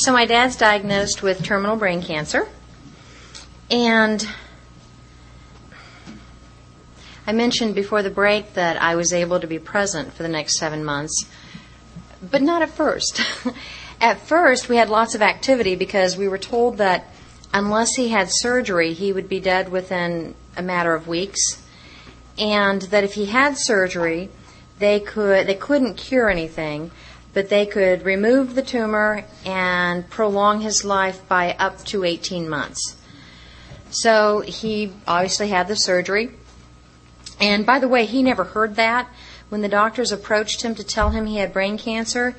So my dad's diagnosed with terminal brain cancer. And I mentioned before the break that I was able to be present for the next seven months, but not at first. at first, we had lots of activity because we were told that unless he had surgery, he would be dead within a matter of weeks, and that if he had surgery, they could they couldn't cure anything, but they could remove the tumor and prolong his life by up to 18 months. So he obviously had the surgery. And by the way, he never heard that. When the doctors approached him to tell him he had brain cancer,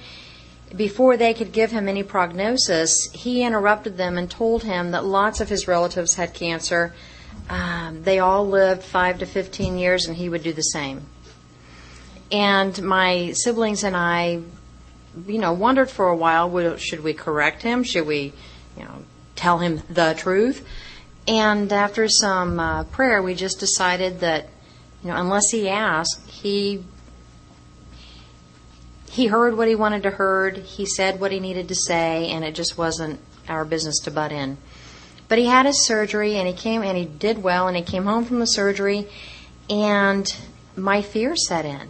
before they could give him any prognosis, he interrupted them and told him that lots of his relatives had cancer. Um, they all lived 5 to 15 years, and he would do the same. And my siblings and I, you know, wondered for a while should we correct him? Should we, you know, tell him the truth? And after some uh, prayer, we just decided that, you know, unless he asked, he he heard what he wanted to heard. He said what he needed to say, and it just wasn't our business to butt in. But he had his surgery, and he came and he did well, and he came home from the surgery, and my fear set in.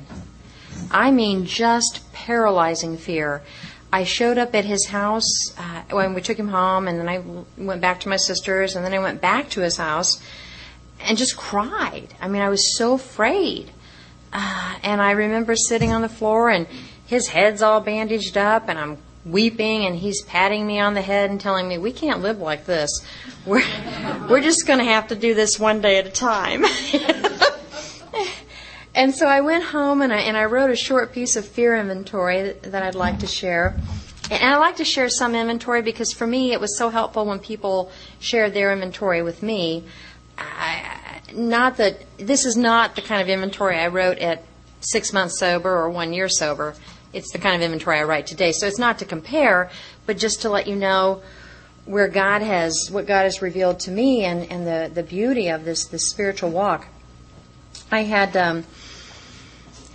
I mean, just paralyzing fear. I showed up at his house uh, when we took him home, and then I went back to my sister's, and then I went back to his house and just cried. I mean, I was so afraid. Uh, and I remember sitting on the floor, and his head's all bandaged up, and I'm weeping, and he's patting me on the head and telling me, "We can't live like this. We're we're just going to have to do this one day at a time." And so I went home and I, and I wrote a short piece of fear inventory that, I'd like to share. And I like to share some inventory because for me it was so helpful when people shared their inventory with me. I, not that this is not the kind of inventory I wrote at six months sober or one year sober. It's the kind of inventory I write today. So it's not to compare, but just to let you know where God has, what God has revealed to me and, and the, the beauty of this, this spiritual walk. I had um,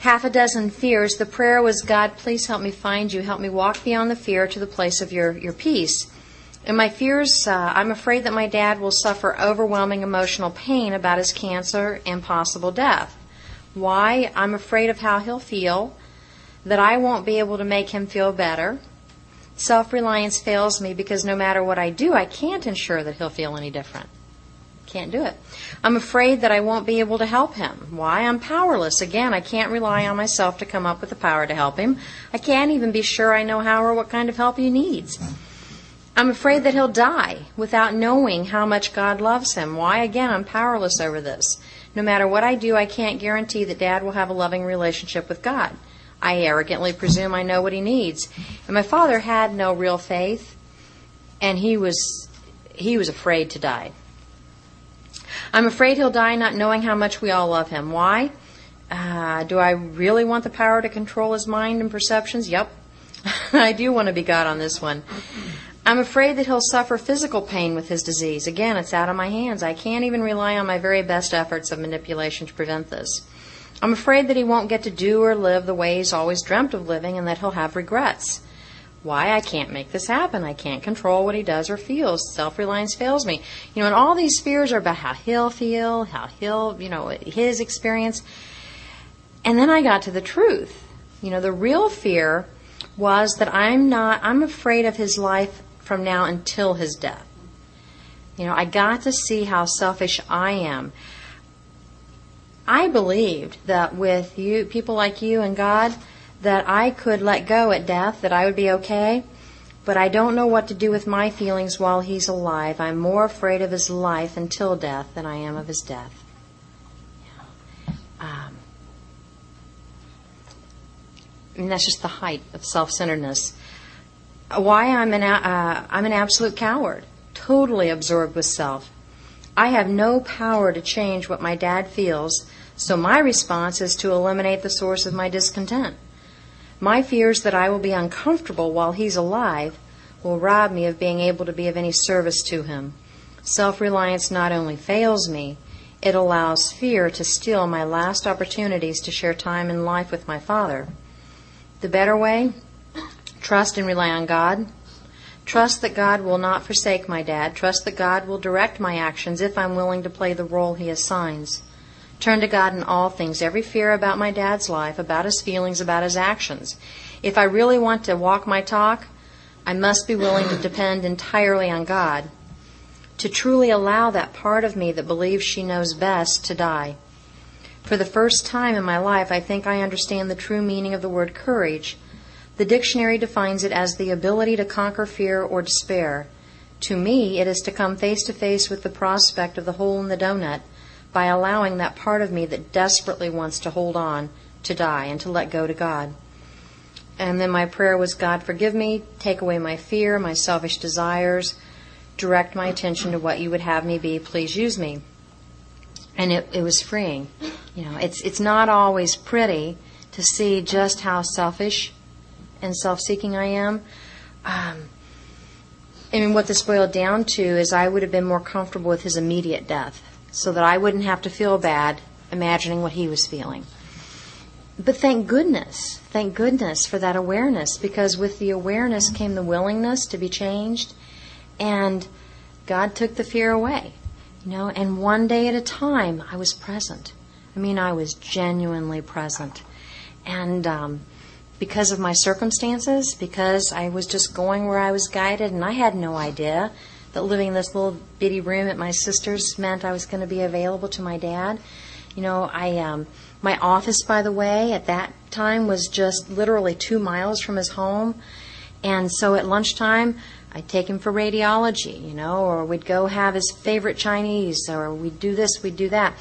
half a dozen fears, the prayer was, God, please help me find you. Help me walk beyond the fear to the place of your, your peace. And my fears, uh, I'm afraid that my dad will suffer overwhelming emotional pain about his cancer and possible death. Why? I'm afraid of how he'll feel, that I won't be able to make him feel better. Self reliance fails me because no matter what I do, I can't ensure that he'll feel any different. Can't do it. I'm afraid that I won't be able to help him. Why? I'm powerless. Again, I can't rely on myself to come up with the power to help him. I can't even be sure I know how or what kind of help he needs. I'm afraid that he'll die without knowing how much God loves him. Why? Again, I'm powerless over this. No matter what I do, I can't guarantee that Dad will have a loving relationship with God. I arrogantly presume I know what he needs. And my father had no real faith, and he was he was afraid to die. I'm afraid he'll die not knowing how much we all love him. Why? Uh, do I really want the power to control his mind and perceptions? Yep. I do want to be God on this one. I'm afraid that he'll suffer physical pain with his disease. Again, it's out of my hands. I can't even rely on my very best efforts of manipulation to prevent this. I'm afraid that he won't get to do or live the way he's always dreamt of living and that he'll have regrets. Why? I can't make this happen. I can't control what he does or feels. Self reliance fails me. You know, and all these fears are about how he'll feel, how he'll, you know, his experience. And then I got to the truth. You know, the real fear was that I'm not, I'm afraid of his life from now until his death. You know, I got to see how selfish I am. I believed that with you, people like you and God, that I could let go at death, that I would be okay. But I don't know what to do with my feelings while he's alive. I'm more afraid of his life until death than I am of his death. Um, and that's just the height of self-centeredness. Why I'm an uh, I'm an absolute coward, totally absorbed with self. I have no power to change what my dad feels, so my response is to eliminate the source of my discontent. My fears that I will be uncomfortable while he's alive will rob me of being able to be of any service to him. Self reliance not only fails me, it allows fear to steal my last opportunities to share time in life with my Father. The better way? Trust and rely on God. Trust that God will not forsake my dad. Trust that God will direct my actions if I'm willing to play the role he assigns. Turn to God in all things, every fear about my dad's life, about his feelings, about his actions. If I really want to walk my talk, I must be willing to depend entirely on God, to truly allow that part of me that believes she knows best to die. For the first time in my life, I think I understand the true meaning of the word courage. The dictionary defines it as the ability to conquer fear or despair. To me, it is to come face to face with the prospect of the hole in the donut by allowing that part of me that desperately wants to hold on to die and to let go to God. And then my prayer was God, forgive me, take away my fear, my selfish desires, direct my attention to what you would have me be, please use me. And it, it was freeing. You know, it's, it's not always pretty to see just how selfish and self seeking I am. Um, mean, what this boiled down to is I would have been more comfortable with his immediate death so that I wouldn't have to feel bad imagining what he was feeling. But thank goodness, thank goodness for that awareness because with the awareness came the willingness to be changed and God took the fear away. You know, and one day at a time I was present. I mean, I was genuinely present. And um, because of my circumstances, because I was just going where I was guided and I had no idea that living in this little bitty room at my sister's meant I was going to be available to my dad. You know, I um, my office, by the way, at that time was just literally two miles from his home, and so at lunchtime I'd take him for radiology, you know, or we'd go have his favorite Chinese, or we'd do this, we'd do that.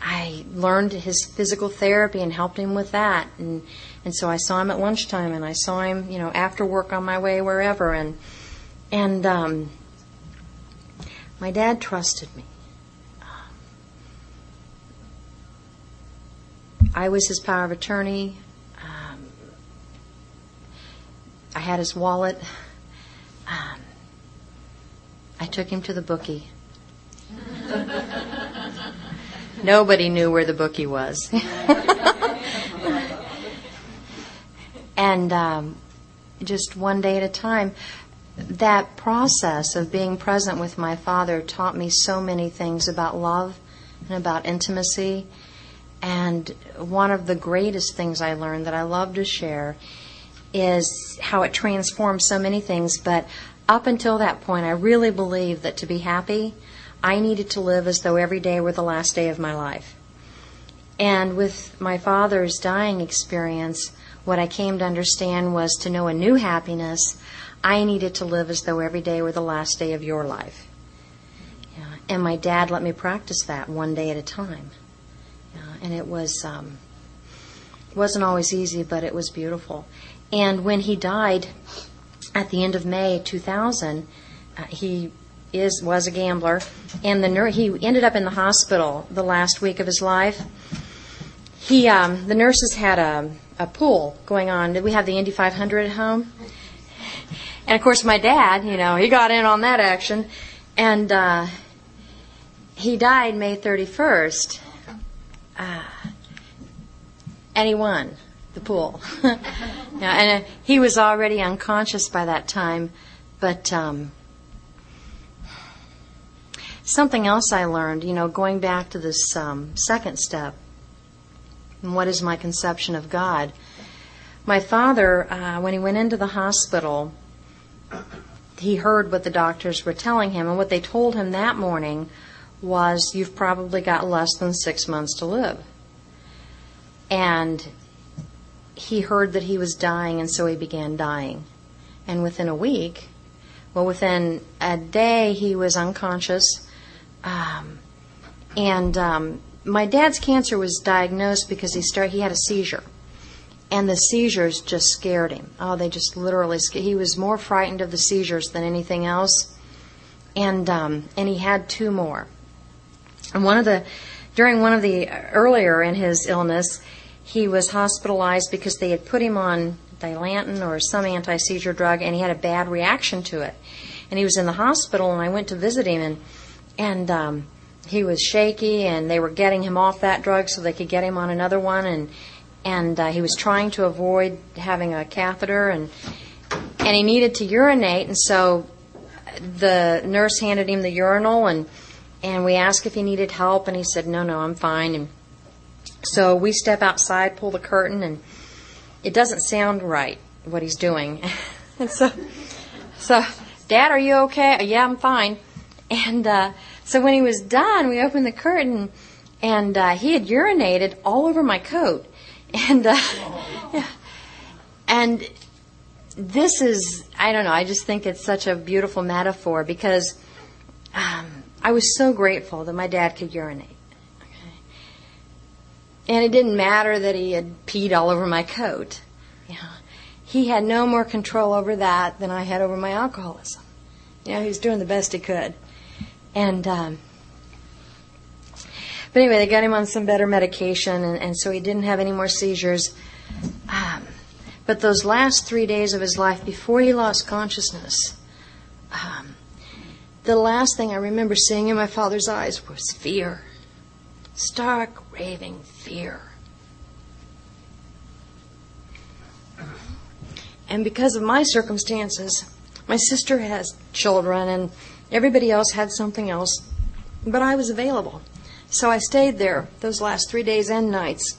I learned his physical therapy and helped him with that, and and so I saw him at lunchtime, and I saw him, you know, after work on my way wherever, and and um, my dad trusted me. I was his power of attorney. Um, I had his wallet. Um, I took him to the bookie. Nobody knew where the bookie was. and um, just one day at a time, that process of being present with my father taught me so many things about love and about intimacy. And one of the greatest things I learned that I love to share is how it transformed so many things. But up until that point, I really believed that to be happy, I needed to live as though every day were the last day of my life. And with my father's dying experience, what I came to understand was to know a new happiness I needed to live as though every day were the last day of your life. And my dad let me practice that one day at a time. And it was um, wasn't always easy, but it was beautiful. And when he died at the end of May 2000, uh, he is was a gambler, and the he ended up in the hospital the last week of his life. He um, the nurses had a a pool going on. Did we have the Indy 500 at home? And of course, my dad, you know, he got in on that action. And uh, he died May 31st. Uh, and he won the pool. now, and uh, he was already unconscious by that time. But um, something else I learned, you know, going back to this um, second step, and what is my conception of God? My father, uh, when he went into the hospital, he heard what the doctors were telling him, and what they told him that morning was, You've probably got less than six months to live. And he heard that he was dying, and so he began dying. And within a week, well, within a day, he was unconscious. Um, and um, my dad's cancer was diagnosed because he started, he had a seizure and the seizures just scared him. Oh, they just literally scared. He was more frightened of the seizures than anything else, and um, and he had two more. And one of the during one of the earlier in his illness, he was hospitalized because they had put him on Dilantin or some anti-seizure drug, and he had a bad reaction to it. And he was in the hospital, and I went to visit him, and and um, he was shaky, and they were getting him off that drug so they could get him on another one, and and uh, he was trying to avoid having a catheter and and he needed to urinate, and so the nurse handed him the urinal, and and we asked if he needed help, and he said, "No, no, I'm fine." And so we step outside, pull the curtain, and it doesn't sound right what he's doing. and so, so, Dad, are you okay? Yeah, I'm fine. And uh, so when he was done, we opened the curtain, and uh, he had urinated all over my coat, and uh, and this is I don't know. I just think it's such a beautiful metaphor because um, I was so grateful that my dad could urinate. And it didn't matter that he had peed all over my coat. Yeah. He had no more control over that than I had over my alcoholism. You know, he was doing the best he could. And, um, but anyway, they got him on some better medication, and, and so he didn't have any more seizures. Um, but those last three days of his life before he lost consciousness, um, the last thing I remember seeing in my father's eyes was fear stark, raving fear. And because of my circumstances, my sister has children and everybody else had something else, but I was available. So I stayed there those last three days and nights.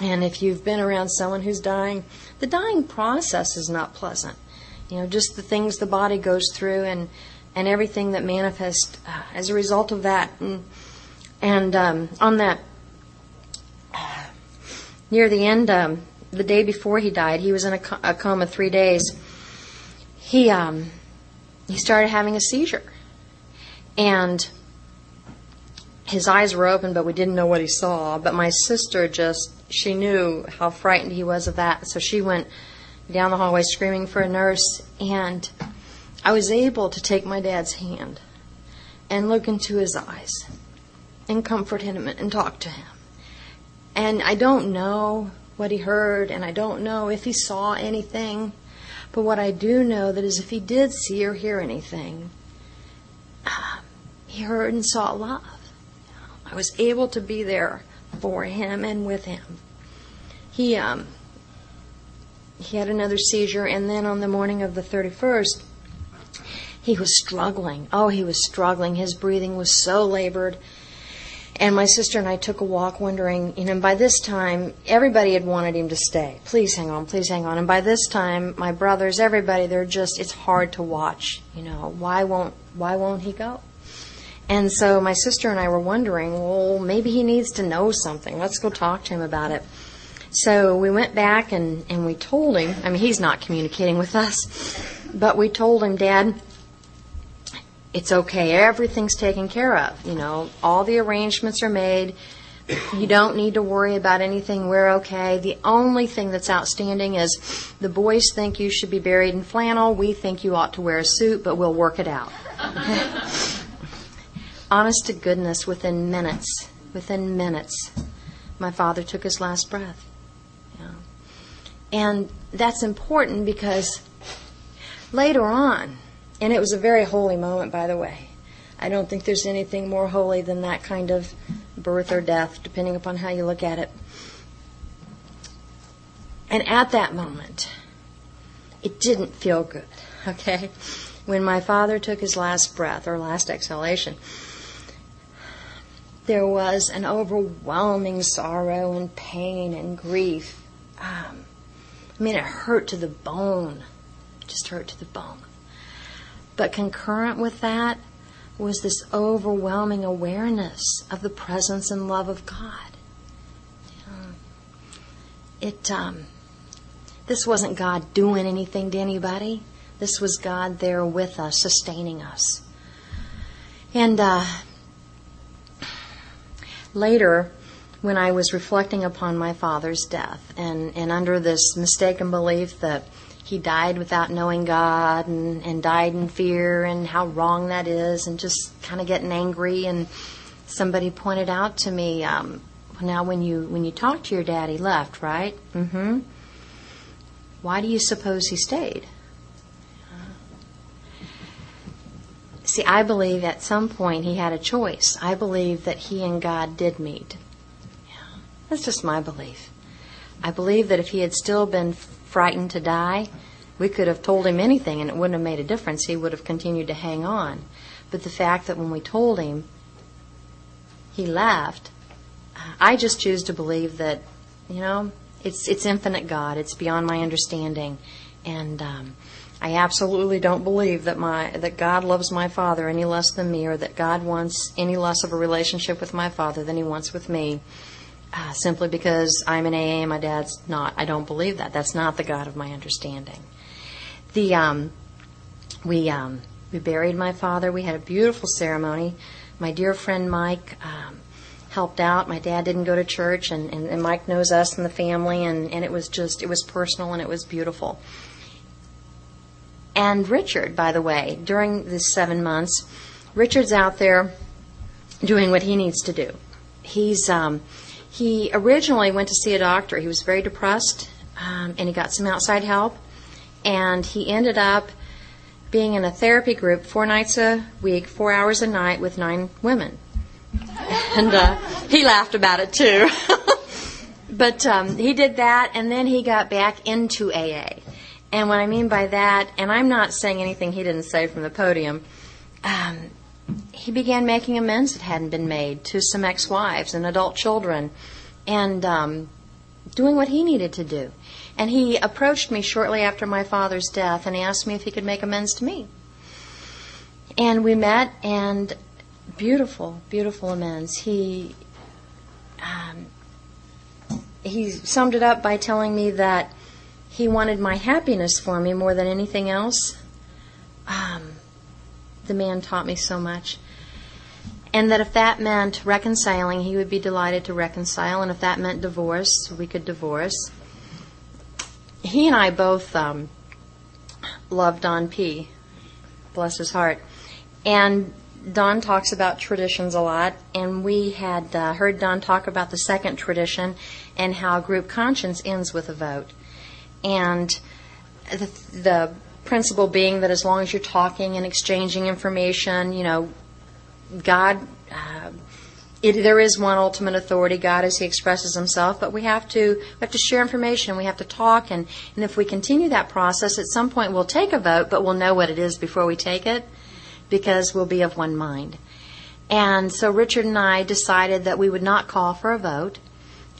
And if you've been around someone who's dying, the dying process is not pleasant. You know, just the things the body goes through and, and everything that manifests uh, as a result of that. And and um, on that, near the end, um, the day before he died, he was in a, a coma three days. He um, he started having a seizure, and his eyes were open, but we didn't know what he saw. But my sister just she knew how frightened he was of that, so she went down the hallway screaming for a nurse, and I was able to take my dad's hand and look into his eyes and comfort him and talk to him. And I don't know what he heard, and I don't know if he saw anything. But what I do know that is if he did see or hear anything, uh, he heard and saw love. I was able to be there for him and with him. He um, he had another seizure, and then on the morning of the 31st, he was struggling. Oh, he was struggling. His breathing was so labored. And my sister and I took a walk wondering, you know, by this time, everybody had wanted him to stay. Please hang on, please hang on. And by this time, my brothers, everybody, they're just, it's hard to watch, you know, why won't, why won't he go? And so my sister and I were wondering, well, maybe he needs to know something. Let's go talk to him about it. So we went back and, and we told him, I mean, he's not communicating with us, but we told him, Dad, it's okay. Everything's taken care of. You know, all the arrangements are made. You don't need to worry about anything. We're okay. The only thing that's outstanding is the boys think you should be buried in flannel. We think you ought to wear a suit, but we'll work it out. Honest to goodness, within minutes, within minutes, my father took his last breath. Yeah. And that's important because later on, and it was a very holy moment, by the way. I don't think there's anything more holy than that kind of birth or death, depending upon how you look at it. And at that moment, it didn't feel good, okay? When my father took his last breath or last exhalation, there was an overwhelming sorrow and pain and grief. Um, I mean, it hurt to the bone. Just hurt to the bone. But concurrent with that was this overwhelming awareness of the presence and love of God. It um, this wasn't God doing anything to anybody. This was God there with us, sustaining us. And uh, later, when I was reflecting upon my father's death, and, and under this mistaken belief that he died without knowing God and, and died in fear and how wrong that is and just kind of getting angry. And somebody pointed out to me, um, now when you when you talked to your dad, he left, right? Mm-hmm. Why do you suppose he stayed? See, I believe at some point he had a choice. I believe that he and God did meet. Yeah, that's just my belief. I believe that if he had still been frightened to die, We could have told him anything and it wouldn't have made a difference. He would have continued to hang on. But the fact that when we told him, he left, I just choose to believe that, you know, it's it's infinite God. It's beyond my understanding, and um, I absolutely don't believe that my that God loves my father any less than me, or that God wants any less of a relationship with my father than He wants with me. Uh, simply because I'm an AA and my dad's not. I don't believe that. That's not the God of my understanding. The um, we um, we buried my father. We had a beautiful ceremony. My dear friend Mike um, helped out. My dad didn't go to church, and, and, and Mike knows us and the family, and, and it was just, it was personal and it was beautiful. And Richard, by the way, during this seven months, Richard's out there doing what he needs to do. He's, um, he originally went to see a doctor. He was very depressed, um, and he got some outside help, and he ended up being in a therapy group four nights a week, four hours a night with nine women. And uh, he laughed about it too. but um, he did that, and then he got back into AA. And what I mean by that, and I'm not saying anything he didn't say from the podium, um, he began making amends that hadn't been made to some ex wives and adult children, and um, doing what he needed to do. And he approached me shortly after my father's death and asked me if he could make amends to me. And we met, and beautiful, beautiful amends. He um, he summed it up by telling me that he wanted my happiness for me more than anything else. Um, the man taught me so much. And that if that meant reconciling, he would be delighted to reconcile. And if that meant divorce, we could divorce he and I both um, love Don P. Bless his heart. And Don talks about traditions a lot, and we had uh, heard Don talk about the second tradition and how group conscience ends with a vote. And the, the principle being that as long as you're talking and exchanging information, you know, God uh, it, there is one ultimate authority, God, as He expresses Himself, but we have to we have to share information. We have to talk, and and if we continue that process, at some point we'll take a vote, but we'll know what it is before we take it, because we'll be of one mind. And so Richard and I decided that we would not call for a vote.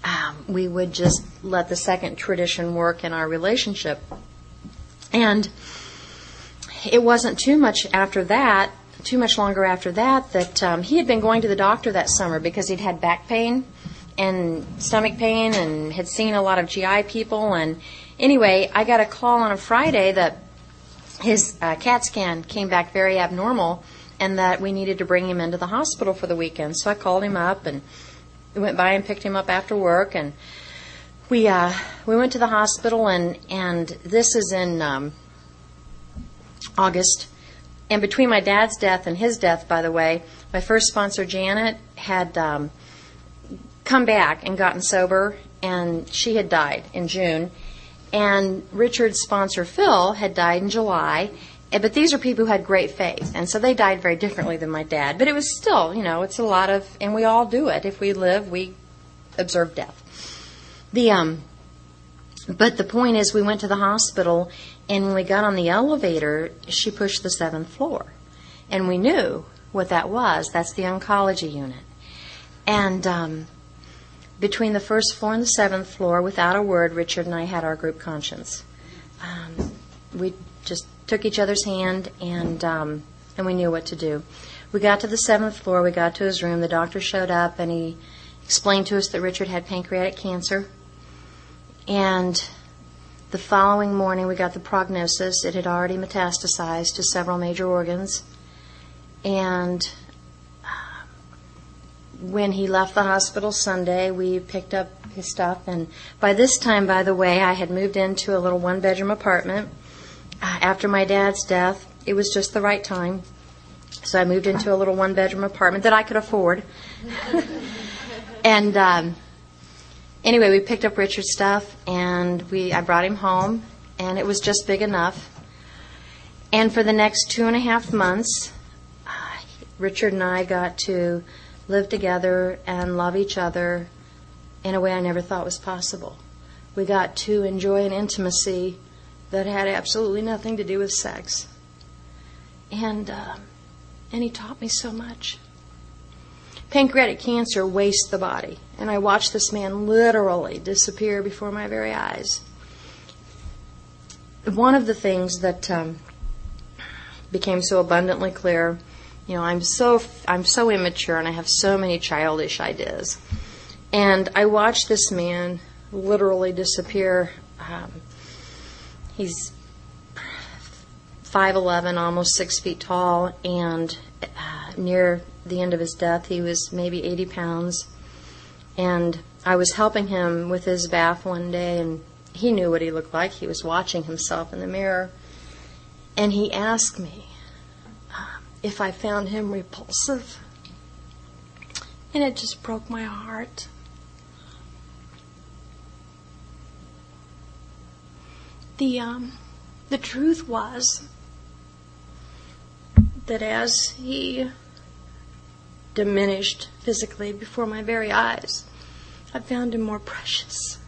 Um, we would just let the second tradition work in our relationship. And it wasn't too much after that too much longer after that that um, he had been going to the doctor that summer because he'd had back pain and stomach pain and had seen a lot of GI people. And anyway, I got a call on a Friday that his uh, CAT scan came back very abnormal and that we needed to bring him into the hospital for the weekend. So I called him up and went by and picked him up after work and we uh, we went to the hospital and and this is in um, August and between my dad's death and his death, by the way, my first sponsor, Janet, had um, come back and gotten sober, and she had died in June. And Richard's sponsor, Phil, had died in July. But these are people who had great faith, and so they died very differently than my dad. But it was still, you know, it's a lot of, and we all do it. If we live, we observe death. The um, but the point is, we went to the hospital, and when we got on the elevator, she pushed the seventh floor. And we knew what that was. That's the oncology unit. And um, between the first floor and the seventh floor, without a word, Richard and I had our group conscience. Um, we just took each other's hand and um, and we knew what to do. We got to the seventh floor. We got to his room. The doctor showed up and he explained to us that Richard had pancreatic cancer and the following morning, we got the prognosis. It had already metastasized to several major organs. And uh, when he left the hospital Sunday, we picked up his stuff. And by this time, by the way, I had moved into a little one bedroom apartment. After my dad's death, it was just the right time. So I moved into a little one bedroom apartment that I could afford. and um, anyway, we picked up Richard's stuff and we I brought him home, and it was just big enough. And for the next two and a half months, uh, Richard and I got to live together and love each other in a way I never thought was possible. We got to enjoy an intimacy that had absolutely nothing to do with sex. And, uh, and he taught me so much. Pancreatic cancer wastes the body, and I watched this man literally disappear before my very eyes. One of the things that um, became so abundantly clear, you know, I'm so I'm so immature and I have so many childish ideas, and I watched this man literally disappear. Um, he's 5'11, almost six feet tall, and uh, near the end of his death, he was maybe 80 pounds. And I was helping him with his bath one day, and he knew what he looked like. He was watching himself in the mirror. And he asked me uh, if I found him repulsive. And it just broke my heart. The, um, the truth was that as he diminished physically before my very eyes, I found him more precious.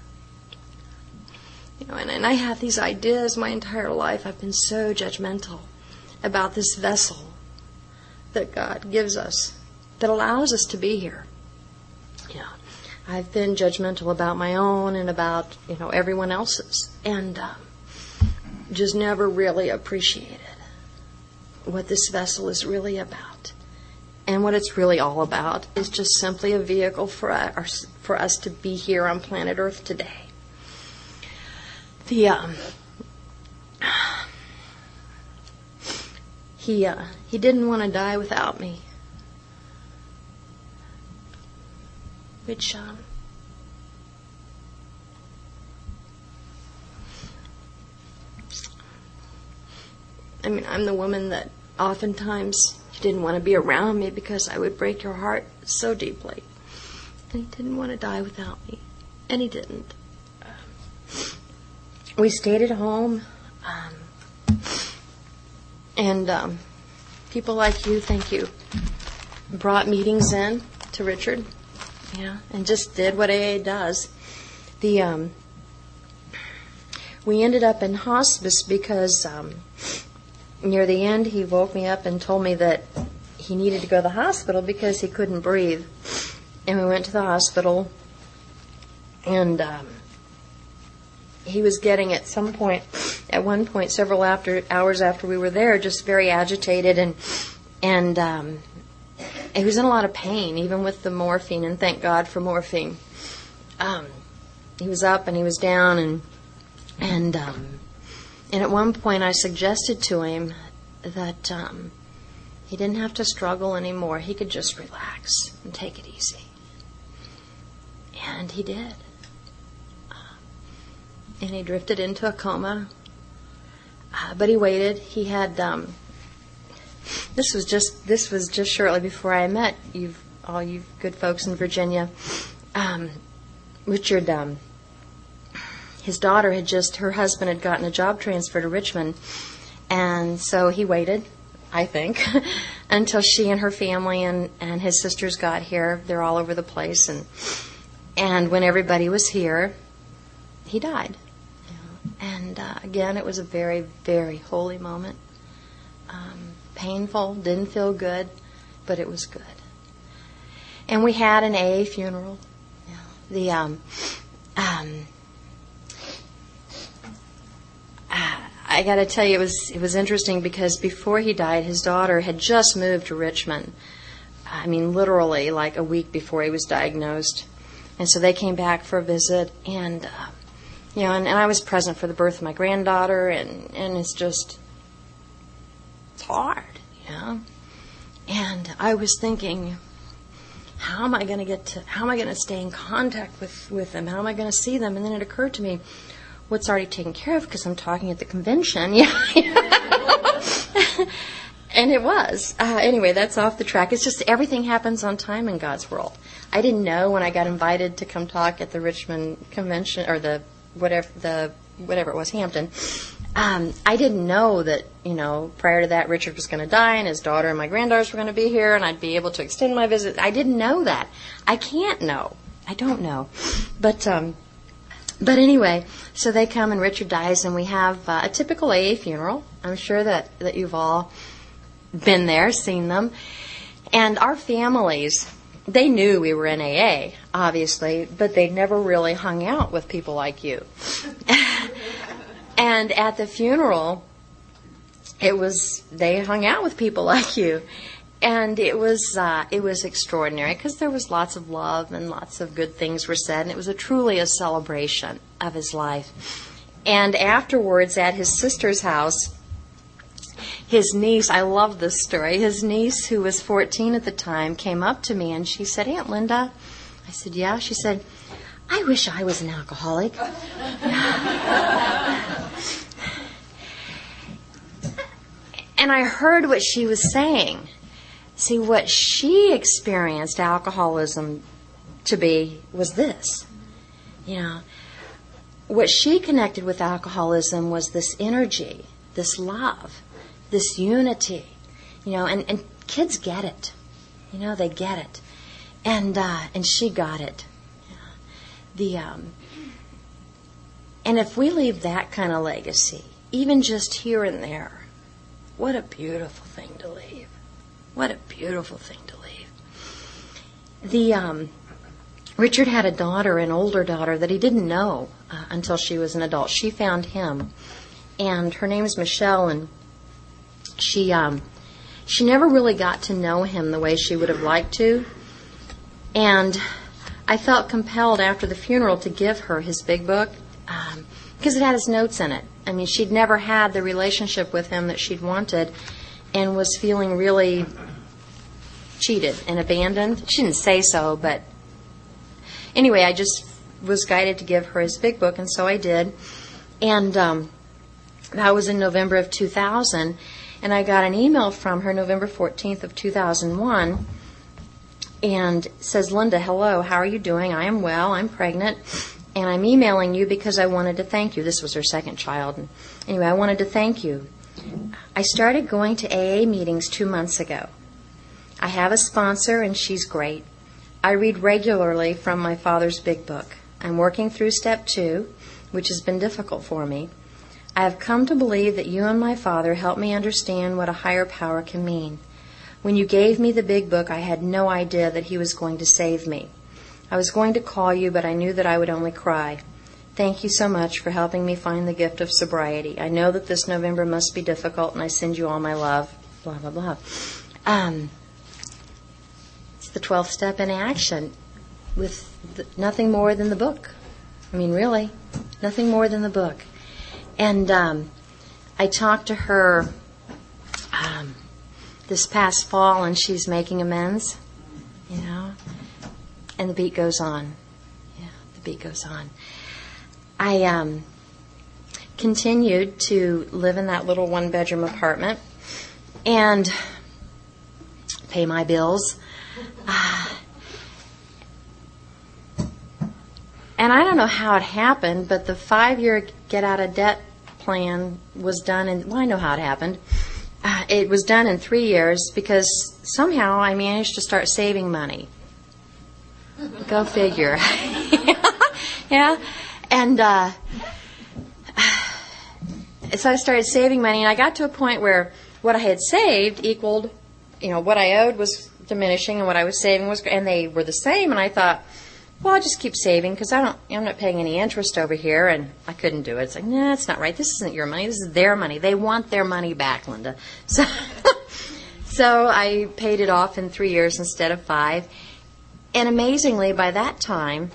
You know, and, and I have these ideas my entire life. I've been so judgmental about this vessel that God gives us that allows us to be here. Yeah. I've been judgmental about my own and about, you know, everyone else's. And um, just never really appreciated what this vessel is really about. And what it's really all about is just simply a vehicle for us, for us to be here on planet Earth today. The um, he uh, he didn't want to die without me, which um, I mean, I'm the woman that oftentimes you didn't want to be around me because I would break your heart so deeply. And he didn't want to die without me. And he didn't. We stayed at home. Um, and um, people like you, thank you, brought meetings in to Richard. Yeah, and just did what AA does. The um, we ended up in hospice because um, near the end, he woke me up and told me that he needed to go to the hospital because he couldn't breathe. And we went to the hospital, and um, he was getting at some point, at one point, several after hours after we were there, just very agitated and and um, he was in a lot of pain, even with the morphine. And thank God for morphine. Um, he was up and he was down, and and um, and at one point, I suggested to him that um, he didn't have to struggle anymore. He could just relax and take it easy. And he did. and he drifted into a coma. Uh, but he waited. He had. Um, this was just this was just shortly before I met you, all you good folks in Virginia. Um, Richard um, his daughter had just, her husband had gotten a job transfer to Richmond. And so he waited, I think, until she and her family and, and his sisters got here. They're all over the place. And, and when everybody was here, he died. And uh, again, it was a very, very holy moment. Um, painful, didn't feel good, but it was good. And we had an AA funeral. The um, um, I got to tell you, it was it was interesting because before he died, his daughter had just moved to Richmond. I mean, literally like a week before he was diagnosed, and so they came back for a visit, and uh, you know, and, and I was present for the birth of my granddaughter, and and it's just it's hard, you know, and I was thinking. How am I going to get to? How am I going to stay in contact with with them? How am I going to see them? And then it occurred to me, what's already taken care of because I'm talking at the convention. Yeah. and it was. Uh, anyway, that's off the track. It's just everything happens on time in God's world. I didn't know when I got invited to come talk at the Richmond convention or the whatever the whatever it was Hampton. Um, I didn't know that you know prior to that Richard was going to die and his daughter and my granddaughters were going to be here and I'd be able to extend my visit. I didn't know that. I can't know. I don't know. But um, But anyway, so they come and Richard dies, and we have uh, a typical AA funeral. I'm sure that, that you've all been there, seen them. And our families, they knew we were in AA, obviously, but they never really hung out with people like you. and at the funeral, it was, they hung out with people like you and it was uh, it was extraordinary because there was lots of love and lots of good things were said, and it was a truly a celebration of his life. And afterwards, at his sister's house, his niece, I love this story. His niece, who was 14 at the time, came up to me and she said, "Aunt Linda," I said, "Yeah." She said, "I wish I was an alcoholic." and I heard what she was saying. See, what she experienced alcoholism to be was this. You know, what she connected with alcoholism was this energy, this love, this unity. You know, and, and kids get it. You know, they get it. And uh, and she got it. The um, and if we leave that kind of legacy, even just here and there, what a beautiful thing to leave. What a beautiful thing to leave. The um, Richard had a daughter, an older daughter, that he didn't know uh, until she was an adult. She found him, and her name is Michelle, and she um, she never really got to know him the way she would have liked to, and I felt compelled after the funeral to give her his big book because um, it had his notes in it. I mean, she'd never had the relationship with him that she'd wanted, and was feeling really cheated and abandoned. She didn't say so, but anyway, I just was guided to give her his big book, and so I did. And um, that was in November of 2000, and I got an email from her November 14th of 2001, and says, Linda, hello, how are you doing? I am well. I'm pregnant. And I'm emailing you because I wanted to thank you. This was her second child. Anyway, I wanted to thank you. I started going to AA meetings two months ago. I have a sponsor, and she's great. I read regularly from my father's big book. I'm working through step two, which has been difficult for me. I have come to believe that you and my father helped me understand what a higher power can mean. When you gave me the big book, I had no idea that he was going to save me. I was going to call you, but I knew that I would only cry. Thank you so much for helping me find the gift of sobriety. I know that this November must be difficult, and I send you all my love. Blah, blah, blah. Um, it's the 12th step in action with the, nothing more than the book. I mean, really, nothing more than the book. And um, I talked to her um, this past fall, and she's making amends, you know, and the beat goes on. Yeah, the beat goes on. I um, continued to live in that little one bedroom apartment and pay my bills. And I don't know how it happened, but the five year get out of debt plan was done in, well, I know how it happened. Uh, it was done in three years because somehow I managed to start saving money. Go figure. yeah. And uh, so I started saving money, and I got to a point where what I had saved equaled, you know, what I owed was diminishing, and what I was saving was, and they were the same. And I thought, well, I'll just keep saving because I don't, I'm not paying any interest over here, and I couldn't do it. It's like, no, nah, it's not right. This isn't your money. This is their money. They want their money back, Linda. So, so I paid it off in three years instead of five. And amazingly, by that time,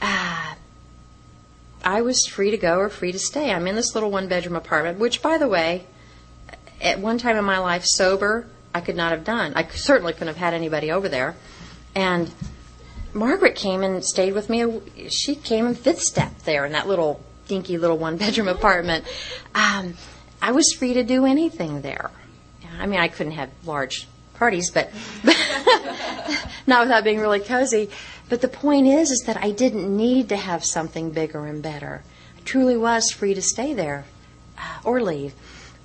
uh, I was free to go or free to stay. I'm in this little one bedroom apartment, which, by the way, at one time in my life, sober, I could not have done. I certainly couldn't have had anybody over there. And Margaret came and stayed with me. She came in fifth step there in that little dinky little one bedroom apartment. Um, I was free to do anything there. I mean, I couldn't have large parties, but not without being really cozy. But the point is, is that I didn't need to have something bigger and better. I truly was free to stay there uh, or leave.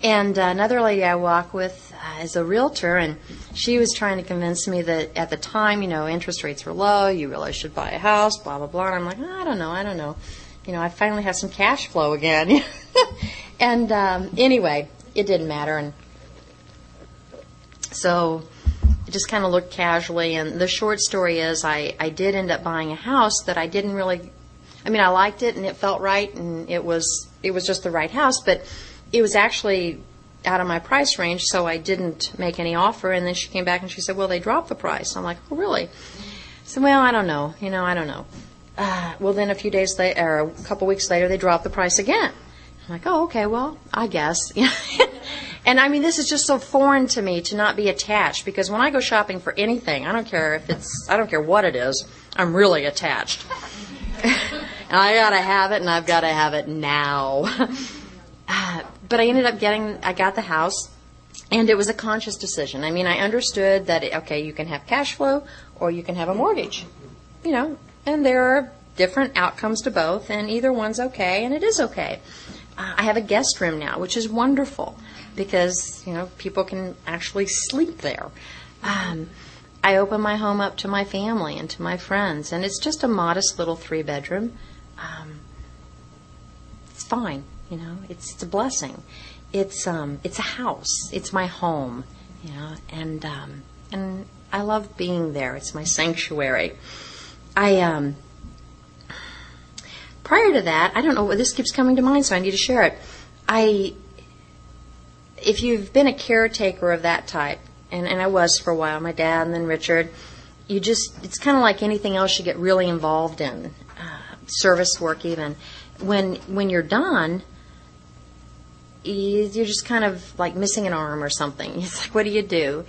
And uh, another lady I walk with uh, is a realtor, and she was trying to convince me that at the time, you know, interest rates were low, you really should buy a house, blah, blah, blah. And I'm like, I don't know, I don't know. you know, I finally have some cash flow again. and um, anyway, it didn't matter. And so just kind of looked casually. And the short story is I, I did end up buying a house that I didn't really, I mean, I liked it and it felt right and it was, it was just the right house, but it was actually out of my price range, so I didn't make any offer. And then she came back and she said, well, they dropped the price. I'm like, oh, really? So, well, I don't know. You know, I don't know. Uh, well, then a few days later, or a couple weeks later, they dropped the price again. I'm like, oh, okay, well, I guess. and I mean, this is just so foreign to me to not be attached because when I go shopping for anything, I don't care if it's, I don't care what it is, I'm really attached. I gotta have it and I've gotta have it now. but I ended up getting, I got the house and it was a conscious decision. I mean, I understood that, okay, you can have cash flow or you can have a mortgage. You know, and there are different outcomes to both, and either one's okay, and it is okay. Uh, I have a guest room now, which is wonderful because you know people can actually sleep there. Um, I open my home up to my family and to my friends, and it's just a modest little three bedroom. Um, it's fine, you know. It's it's a blessing. It's um it's a house. It's my home, you know, and um and I love being there. It's my sanctuary. I um prior to that, I don't know. This keeps coming to mind, so I need to share it. I if you've been a caretaker of that type, and, and I was for a while, my dad and then Richard, you just, it's kind of like anything else you get really involved in, uh, service work even. When, when you're done, you're just kind of like missing an arm or something. It's like, what do you do?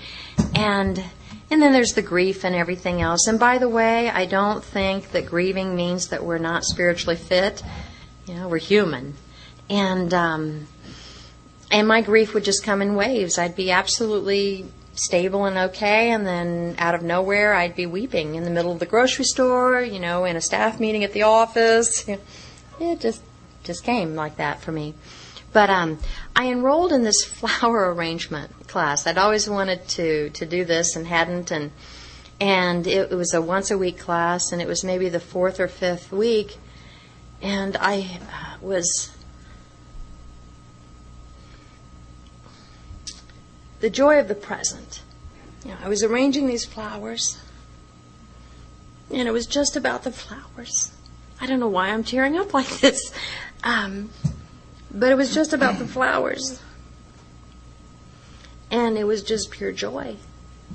And, and then there's the grief and everything else. And by the way, I don't think that grieving means that we're not spiritually fit. You know, we're human. And, um, and my grief would just come in waves. I'd be absolutely stable and okay, and then out of nowhere, I'd be weeping in the middle of the grocery store, you know, in a staff meeting at the office. It just just came like that for me. But um, I enrolled in this flower arrangement class. I'd always wanted to to do this and hadn't, and and it, it was a once a week class, and it was maybe the fourth or fifth week, and I was the joy of the present. You know, I was arranging these flowers, and it was just about the flowers. I don't know why I'm tearing up like this, um, but it was just about the flowers, and it was just pure joy.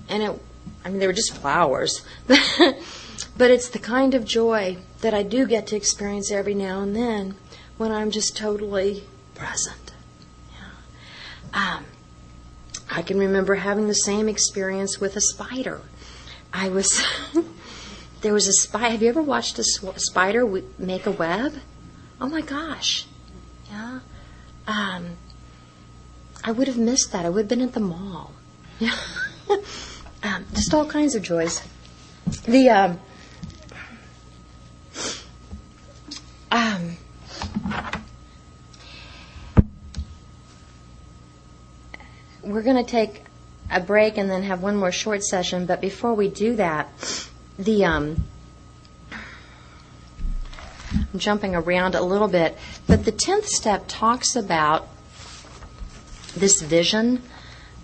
And it, I mean, they were just flowers, but it's the kind of joy that I do get to experience every now and then when I'm just totally present. Yeah. Um, I can remember having the same experience with a spider. I was, there was a spider. Have you ever watched a spider make a web? Oh my gosh. Yeah. Um, I would have missed that. I would have been at the mall. Yeah. um, just all kinds of joys. The, um, we're going to take a break and then have one more short session. But before we do that, the um, I'm jumping around a little bit, but the tenth step talks about this vision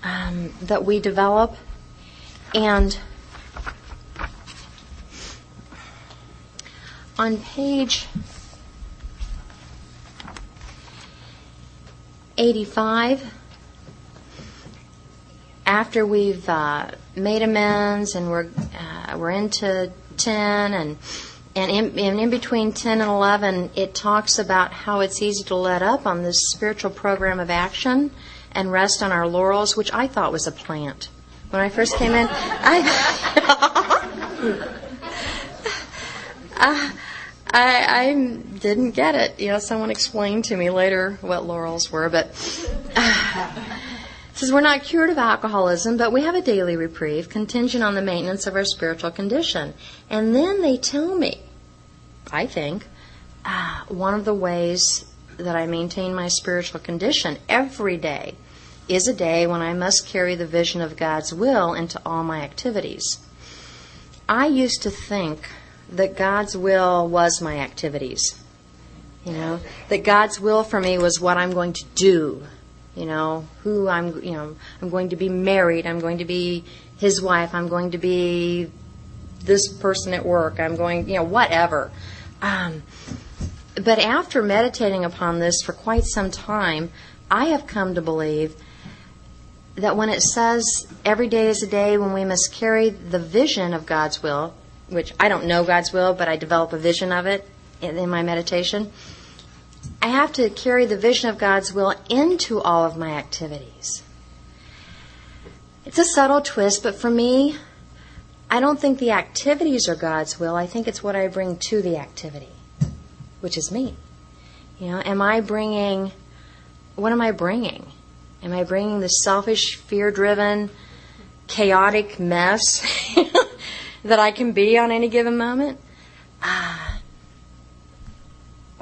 um, that we develop, and on page 85 after we've uh, made amends and we're uh, we're into ten and and in, and in between 10 and 11, it talks about how it's easy to let up on this spiritual program of action and rest on our laurels, which I thought was a plant. When I first came in, I, I, I, didn't get it. You know, someone explained to me later what laurels were, but. Uh, says we're not cured of alcoholism, but we have a daily reprieve contingent on the maintenance of our spiritual condition. And then they tell me, I think, uh, one of the ways that I maintain my spiritual condition every day is a day when I must carry the vision of God's will into all my activities. I used to think that God's will was my activities. You know, that God's will for me was what I'm going to do. You know, who I'm, you know, I'm going to be married. I'm going to be his wife. I'm going to be this person at work. I'm going, you know, whatever. Um, but after meditating upon this for quite some time, I have come to believe that when it says every day is a day when we must carry the vision of God's will, which I don't know God's will, but I develop a vision of it in, in my meditation, I have to carry the vision of God's will into all of my activities. It's a subtle twist, but for me, I don't think the activities are God's will. I think it's what I bring to the activity, which is me. You know, am I bringing, what am I bringing? Am I bringing the selfish, fear driven, chaotic mess that I can be on any given moment? Ah.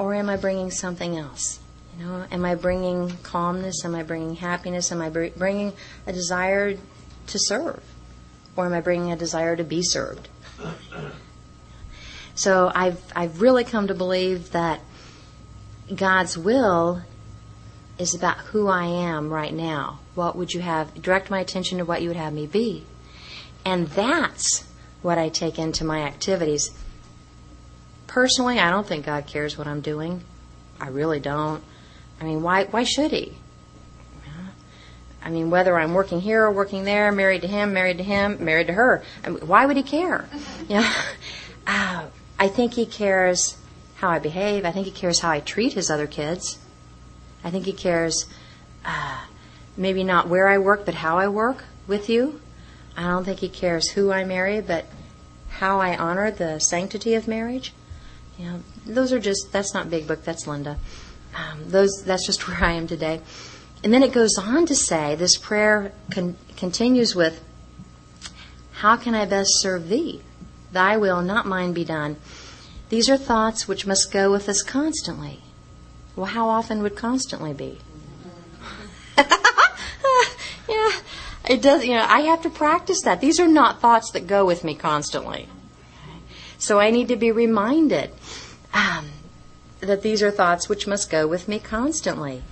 Or am I bringing something else? You know, am I bringing calmness? Am I bringing happiness? Am I bringing a desire to serve? Or am I bringing a desire to be served? So I've, I've really come to believe that God's will is about who I am right now. What would you have, direct my attention to what you would have me be. And that's what I take into my activities. Personally, I don't think God cares what I'm doing. I really don't. I mean, why, why should He? I mean, whether I'm working here or working there, married to him, married to him, married to her, I mean, why would he care? You know, uh, I think he cares how I behave. I think he cares how I treat his other kids. I think he cares uh, maybe not where I work, but how I work with you. I don't think he cares who I marry, but how I honor the sanctity of marriage. Those are just that's not big book. That's Linda. Um, those that's just where I am today. And then it goes on to say this prayer con- continues with, "How can I best serve Thee? Thy will, not mine, be done." These are thoughts which must go with us constantly. Well, how often would constantly be? yeah, it does. You know, I have to practice that. These are not thoughts that go with me constantly. So I need to be reminded um, that these are thoughts which must go with me constantly.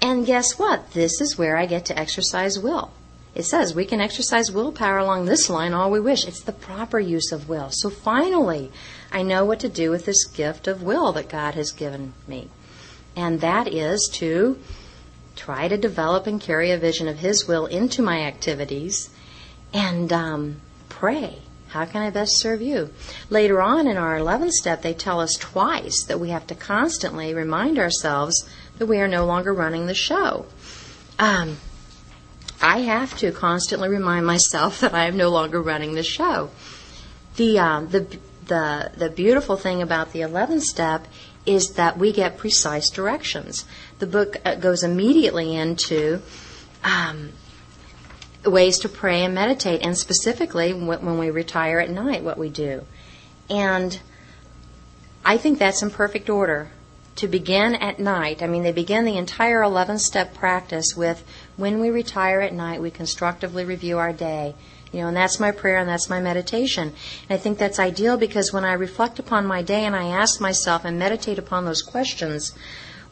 And guess what? This is where I get to exercise will. It says we can exercise willpower along this line all we wish. It's the proper use of will. So finally, I know what to do with this gift of will that God has given me and that is to try to develop and carry a vision of His will into my activities and um, pray. How can I best serve you? Later on in our 11th step, they tell us twice that we have to constantly remind ourselves that we are no longer running the show. Um, I have to constantly remind myself that I am no longer running the show. The, uh, the, the, the beautiful thing about the 11th step is that we get precise directions. The book uh, goes immediately into um, ways to pray and meditate, and specifically when we retire at night, what we do. And I think that's in perfect order. To begin at night, I mean, they begin the entire 11 step practice with when we retire at night, we constructively review our day you know, and that's my prayer and that's my meditation. And I think that's ideal because when I reflect upon my day and I ask myself and meditate upon those questions,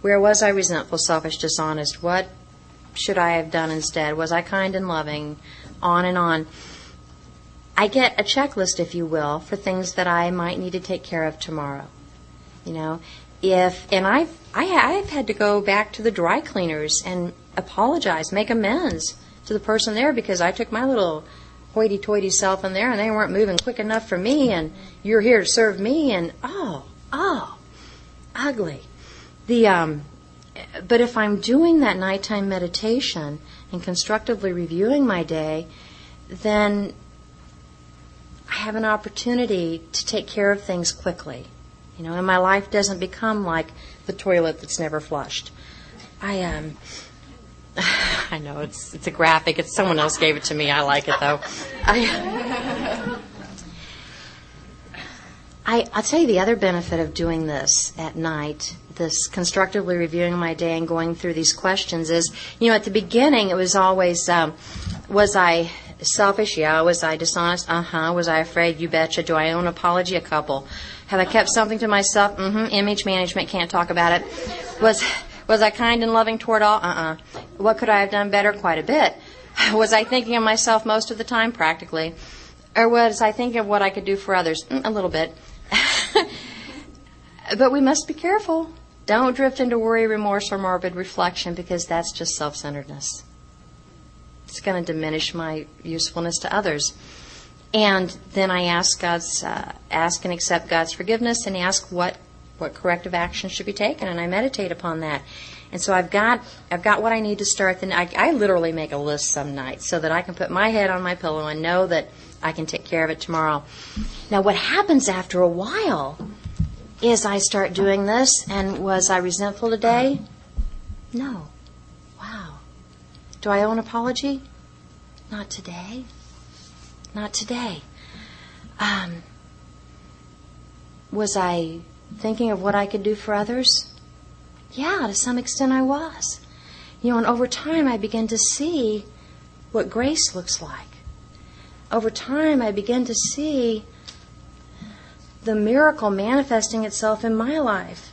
where was I resentful, selfish, dishonest? What should I have done instead? Was I kind and loving? On and on. I get a checklist, if you will, for things that I might need to take care of tomorrow. You know, if and I've I, I've had to go back to the dry cleaners and apologize, make amends to the person there because I took my little hoity-toity self in there, and they weren't moving quick enough for me, and you're here to serve me, and oh, oh, ugly. The um, but if I'm doing that nighttime meditation and constructively reviewing my day, then I have an opportunity to take care of things quickly. You know, and my life doesn't become like the toilet that's never flushed. I um I know it's it's a graphic. It's someone else gave it to me. I like it though. I, I I'll tell you the other benefit of doing this at night, this constructively reviewing my day and going through these questions is, you know, at the beginning it was always, um, was I selfish? Yeah. Was I dishonest? Uh huh. Was I afraid? You betcha. Do I owe an apology? A couple. Have I kept something to myself? Mm hmm. Image management. Can't talk about it. Was, was I kind and loving toward all? Uh uh What could I have done better? Quite a bit. Was I thinking of myself most of the time? Practically. Or was I thinking of what I could do for others? Mm, a little bit. but we must be careful. Don't drift into worry, remorse, or morbid reflection because that's just self centeredness. It's going to diminish my usefulness to others. And then I ask God's, uh, ask and accept God's forgiveness and ask what, what corrective action should be taken, and I meditate upon that. And so I've got I've got what I need to start. Then I, I literally make a list some nights so that I can put my head on my pillow and know that I can take care of it tomorrow. Now, what happens after a while is I start doing this, and was I resentful today? No. Wow. Do I owe an apology? Not today. Not today. Um, was I thinking of what I could do for others? Yeah, to some extent I was. You know, and over time I began to see what grace looks like. Over time I began to see the miracle manifesting itself in my life.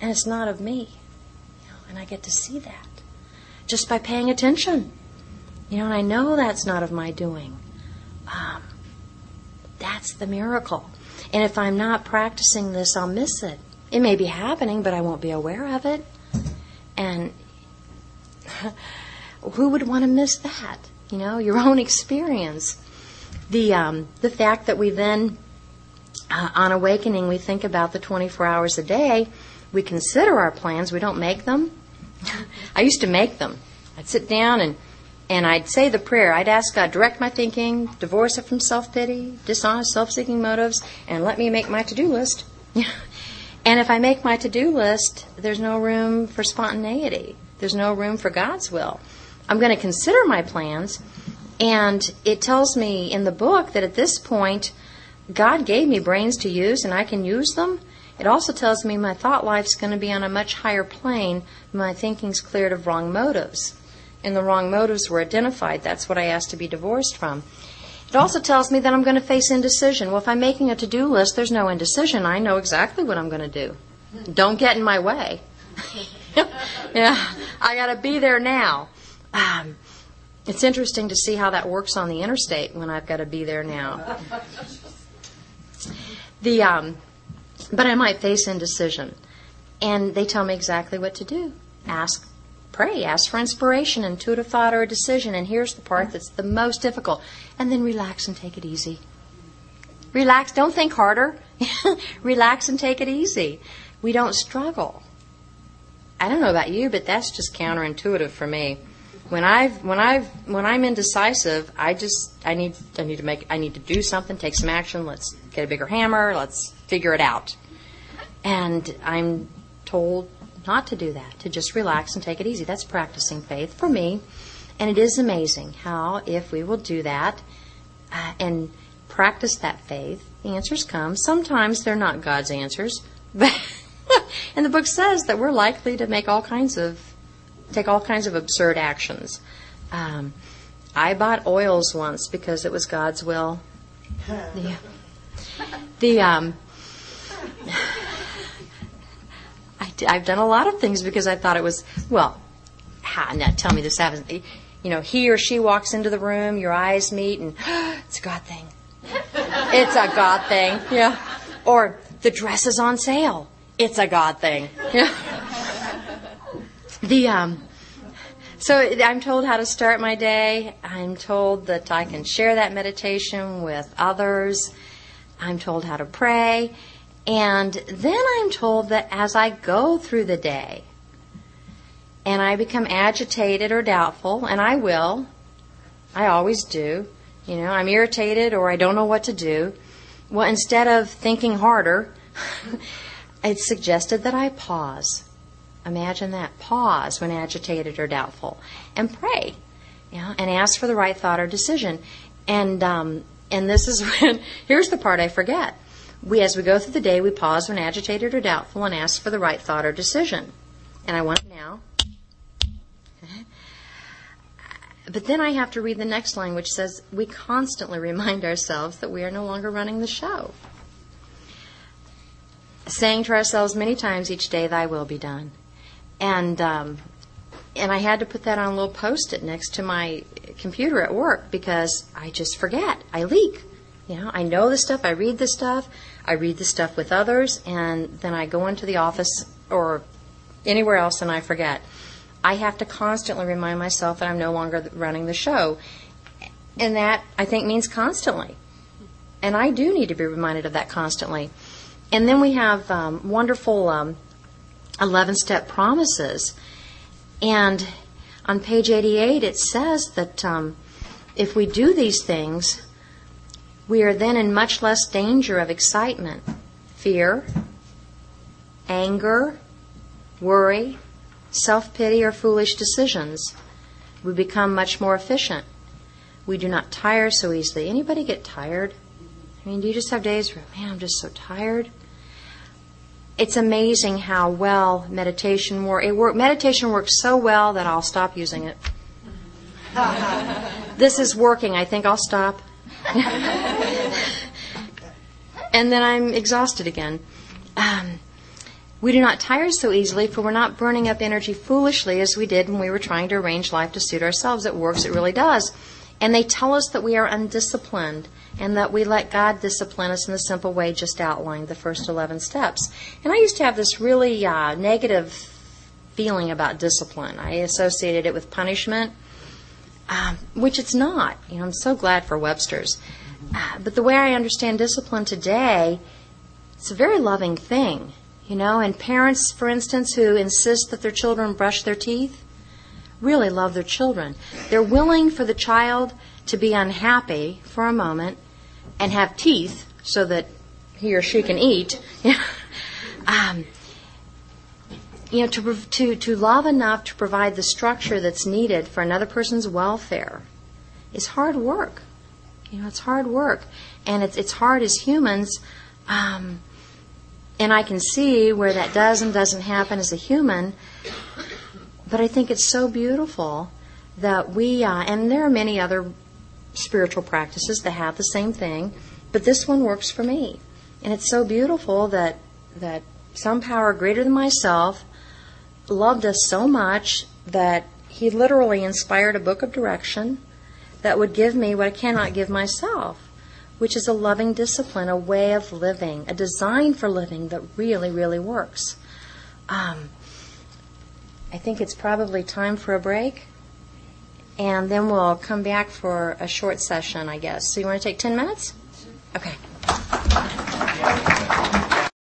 And it's not of me. You know, and I get to see that just by paying attention. You know, and I know that's not of my doing. Um, that's the miracle. And if I'm not practicing this, I'll miss it. It may be happening, but I won't be aware of it. And who would want to miss that? You know, your own experience. The um, the fact that we then, uh, on awakening, we think about the 24 hours a day. We consider our plans. We don't make them. I used to make them. I'd sit down and and I'd say the prayer. I'd ask God, direct my thinking, divorce it from self pity, dishonest, self seeking motives, and let me make my to do list. And if I make my to do list, there's no room for spontaneity. There's no room for God's will. I'm going to consider my plans, and it tells me in the book that at this point, God gave me brains to use and I can use them. It also tells me my thought life's going to be on a much higher plane. My thinking's cleared of wrong motives. And the wrong motives were identified. That's what I asked to be divorced from. It also tells me that I'm going to face indecision. Well, if I'm making a to do list, there's no indecision. I know exactly what I'm going to do. Don't get in my way. yeah, I got to be there now. Um, it's interesting to see how that works on the interstate when I've got to be there now. The, um, but I might face indecision, and they tell me exactly what to do. Ask pray, ask for inspiration, intuitive thought, or a decision. And here's the part that's the most difficult. And then relax and take it easy. Relax, don't think harder. relax and take it easy. We don't struggle. I don't know about you, but that's just counterintuitive for me. When I've when I've when I'm indecisive, I just I need I need to make I need to do something, take some action. Let's get a bigger hammer. Let's figure it out. And I'm told not to do that, to just relax and take it easy. That's practicing faith for me. And it is amazing how, if we will do that uh, and practice that faith, the answers come. Sometimes they're not God's answers, but and the book says that we're likely to make all kinds of take all kinds of absurd actions. Um, I bought oils once because it was God's will. The, the um, I, have done a lot of things because I thought it was, well, ha, now tell me this happens. You know, he or she walks into the room, your eyes meet, and it's a God thing. it's a God thing. Yeah. Or the dress is on sale. It's a God thing. Yeah. The, um, so I'm told how to start my day. I'm told that I can share that meditation with others. I'm told how to pray. And then I'm told that as I go through the day and I become agitated or doubtful, and I will, I always do, you know, I'm irritated or I don't know what to do. Well, instead of thinking harder, it's suggested that I pause. Imagine that. Pause when agitated or doubtful and pray, you know, and ask for the right thought or decision. And, um, and this is when, here's the part I forget we, as we go through the day, we pause when agitated or doubtful and ask for the right thought or decision. And I want it now. But then I have to read the next line, which says, We constantly remind ourselves that we are no longer running the show. Saying to ourselves many times each day, Thy will be done. And, um, and I had to put that on a little post it next to my computer at work because I just forget. I leak. You know, I know the stuff, I read the stuff, I read the stuff with others, and then I go into the office or anywhere else and I forget. I have to constantly remind myself that I'm no longer running the show. And that, I think, means constantly. And I do need to be reminded of that constantly. And then we have um, wonderful um, 11 step promises. And on page 88, it says that um, if we do these things, we are then in much less danger of excitement, fear, anger, worry, self pity, or foolish decisions. We become much more efficient. We do not tire so easily. Anybody get tired? I mean, do you just have days where, man, I'm just so tired? It's amazing how well meditation works. It work, meditation works so well that I'll stop using it. this is working. I think I'll stop. and then I'm exhausted again. Um, we do not tire so easily, for we're not burning up energy foolishly as we did when we were trying to arrange life to suit ourselves. It works, it really does. And they tell us that we are undisciplined and that we let God discipline us in the simple way just outlined, the first 11 steps. And I used to have this really uh, negative feeling about discipline. I associated it with punishment, um, which it's not. You know, I'm so glad for Webster's. Uh, but the way I understand discipline today, it's a very loving thing. You know, and parents, for instance, who insist that their children brush their teeth, really love their children. They're willing for the child to be unhappy for a moment and have teeth so that he or she can eat. um, you know, to, to, to love enough to provide the structure that's needed for another person's welfare is hard work. You know, it's hard work. And it's, it's hard as humans. Um, and I can see where that does and doesn't happen as a human. But I think it's so beautiful that we, uh, and there are many other spiritual practices that have the same thing, but this one works for me. And it's so beautiful that, that some power greater than myself loved us so much that he literally inspired a book of direction that would give me what I cannot give myself which is a loving discipline, a way of living, a design for living that really, really works. Um, I think it's probably time for a break. And then we'll come back for a short session, I guess. So you want to take 10 minutes? Okay.